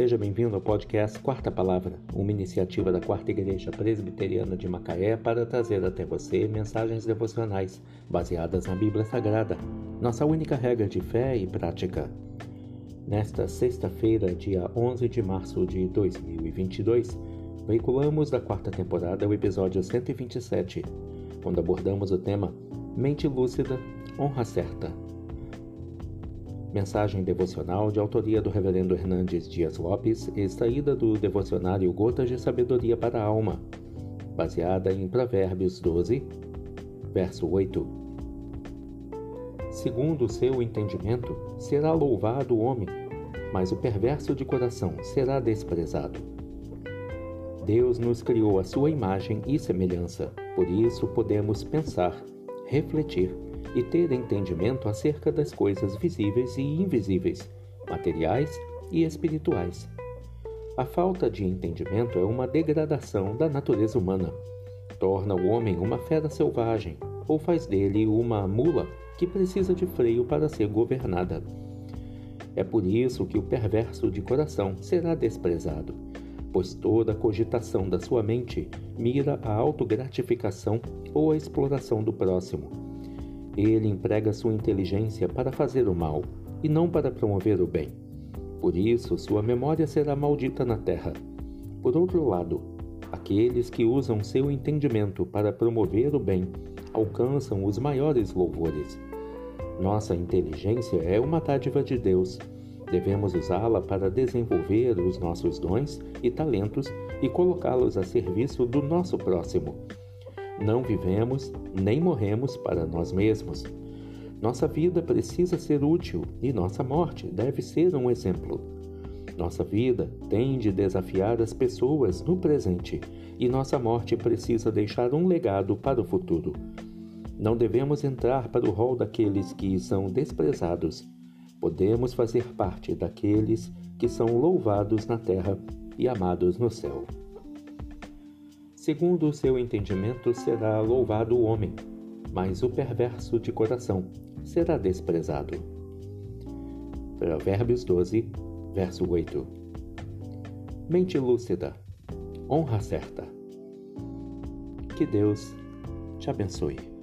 Seja bem-vindo ao podcast Quarta Palavra, uma iniciativa da Quarta Igreja Presbiteriana de Macaé para trazer até você mensagens devocionais baseadas na Bíblia Sagrada, nossa única regra de fé e prática. Nesta sexta-feira, dia 11 de março de 2022, veiculamos da quarta temporada o episódio 127, onde abordamos o tema Mente Lúcida, Honra Certa. Mensagem devocional de autoria do Reverendo Hernandes Dias Lopes, extraída do devocionário Gotas de Sabedoria para a Alma, baseada em Provérbios 12, verso 8. Segundo o seu entendimento, será louvado o homem, mas o perverso de coração será desprezado. Deus nos criou a sua imagem e semelhança, por isso podemos pensar, refletir e ter entendimento acerca das coisas visíveis e invisíveis, materiais e espirituais. A falta de entendimento é uma degradação da natureza humana. Torna o homem uma fera selvagem ou faz dele uma mula que precisa de freio para ser governada. É por isso que o perverso de coração será desprezado, pois toda cogitação da sua mente mira a autogratificação ou a exploração do próximo ele emprega sua inteligência para fazer o mal e não para promover o bem. Por isso, sua memória será maldita na terra. Por outro lado, aqueles que usam seu entendimento para promover o bem alcançam os maiores louvores. Nossa inteligência é uma dádiva de Deus. Devemos usá-la para desenvolver os nossos dons e talentos e colocá-los a serviço do nosso próximo. Não vivemos nem morremos para nós mesmos. Nossa vida precisa ser útil e nossa morte deve ser um exemplo. Nossa vida tem de desafiar as pessoas no presente e nossa morte precisa deixar um legado para o futuro. Não devemos entrar para o rol daqueles que são desprezados. Podemos fazer parte daqueles que são louvados na terra e amados no céu. Segundo o seu entendimento será louvado o homem, mas o perverso de coração será desprezado. Provérbios 12, verso 8. Mente lúcida, honra certa. Que Deus te abençoe.